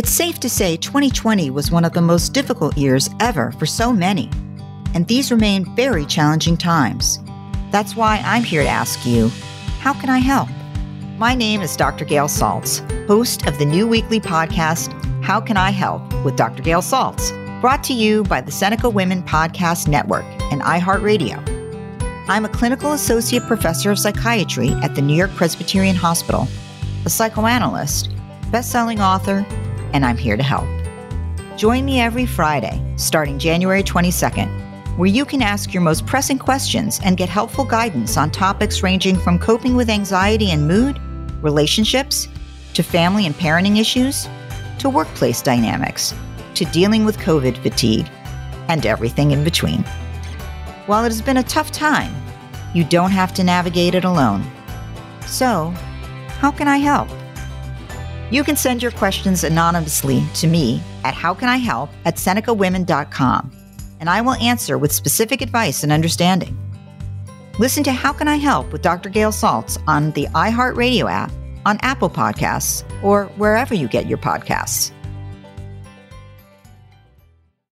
It's safe to say 2020 was one of the most difficult years ever for so many, and these remain very challenging times. That's why I'm here to ask you how can I help? My name is Dr. Gail Saltz, host of the new weekly podcast, How Can I Help with Dr. Gail Saltz, brought to you by the Seneca Women Podcast Network and iHeartRadio. I'm a clinical associate professor of psychiatry at the New York Presbyterian Hospital, a psychoanalyst, best-selling author, and I'm here to help. Join me every Friday, starting January 22nd, where you can ask your most pressing questions and get helpful guidance on topics ranging from coping with anxiety and mood, relationships, to family and parenting issues, to workplace dynamics, to dealing with COVID fatigue, and everything in between. While it has been a tough time, you don't have to navigate it alone. So, how can I help? You can send your questions anonymously to me at howcanihelp at senecawomen.com, and I will answer with specific advice and understanding. Listen to How Can I Help with Dr. Gail Saltz on the iHeartRadio app, on Apple Podcasts, or wherever you get your podcasts.